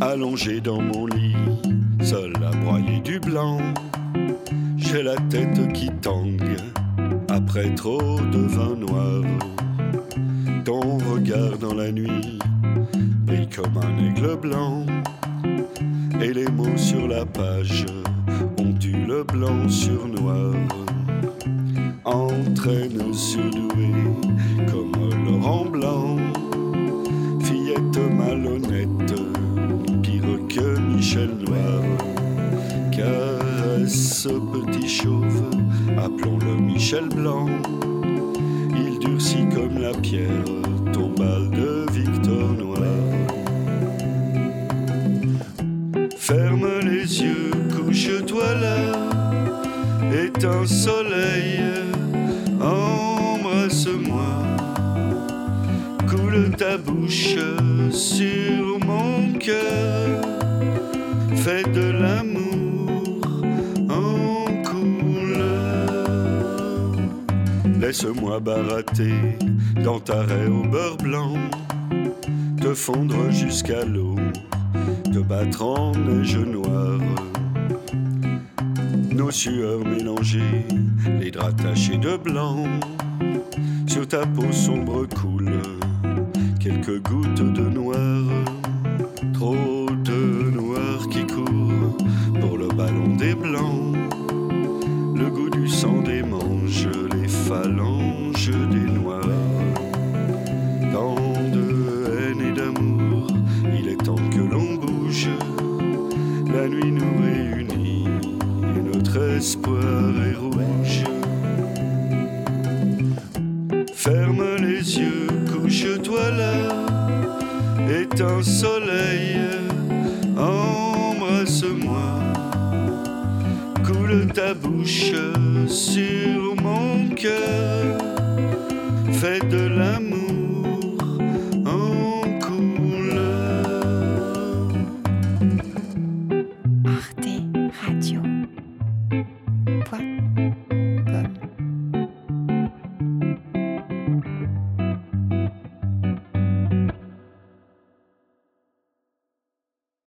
Allongé dans mon lit, seul à broyer du blanc, j'ai la tête qui tangue après trop de vin noir. Ton regard dans la nuit brille comme un aigle blanc, et les mots sur la page ont eu le blanc sur noir. Entraîne surdouée comme Laurent Blanc, fillette malhonnête, Michel. Caresse ce petit chauve, appelons-le Michel Blanc. Il durcit comme la pierre, ton bal de Victor Noir. Ferme les yeux, couche-toi là, éteins soleil, embrasse-moi, coule ta bouche sur de l'amour en couleur. Laisse-moi barater dans ta raie au beurre blanc, te fondre jusqu'à l'eau te battre en neige noire. Nos sueurs mélangées, les draps tachés de blanc, sur ta peau sombre coule quelques gouttes de noir. Trop des blancs, le goût du sang des manches, les phalanges des noirs. Tant de haine et d'amour, il est temps que l'on bouge. La nuit nous réunit et notre espoir est rouge. Ferme les yeux, couche-toi là, éteins soleil, embrasse-moi, ta bouche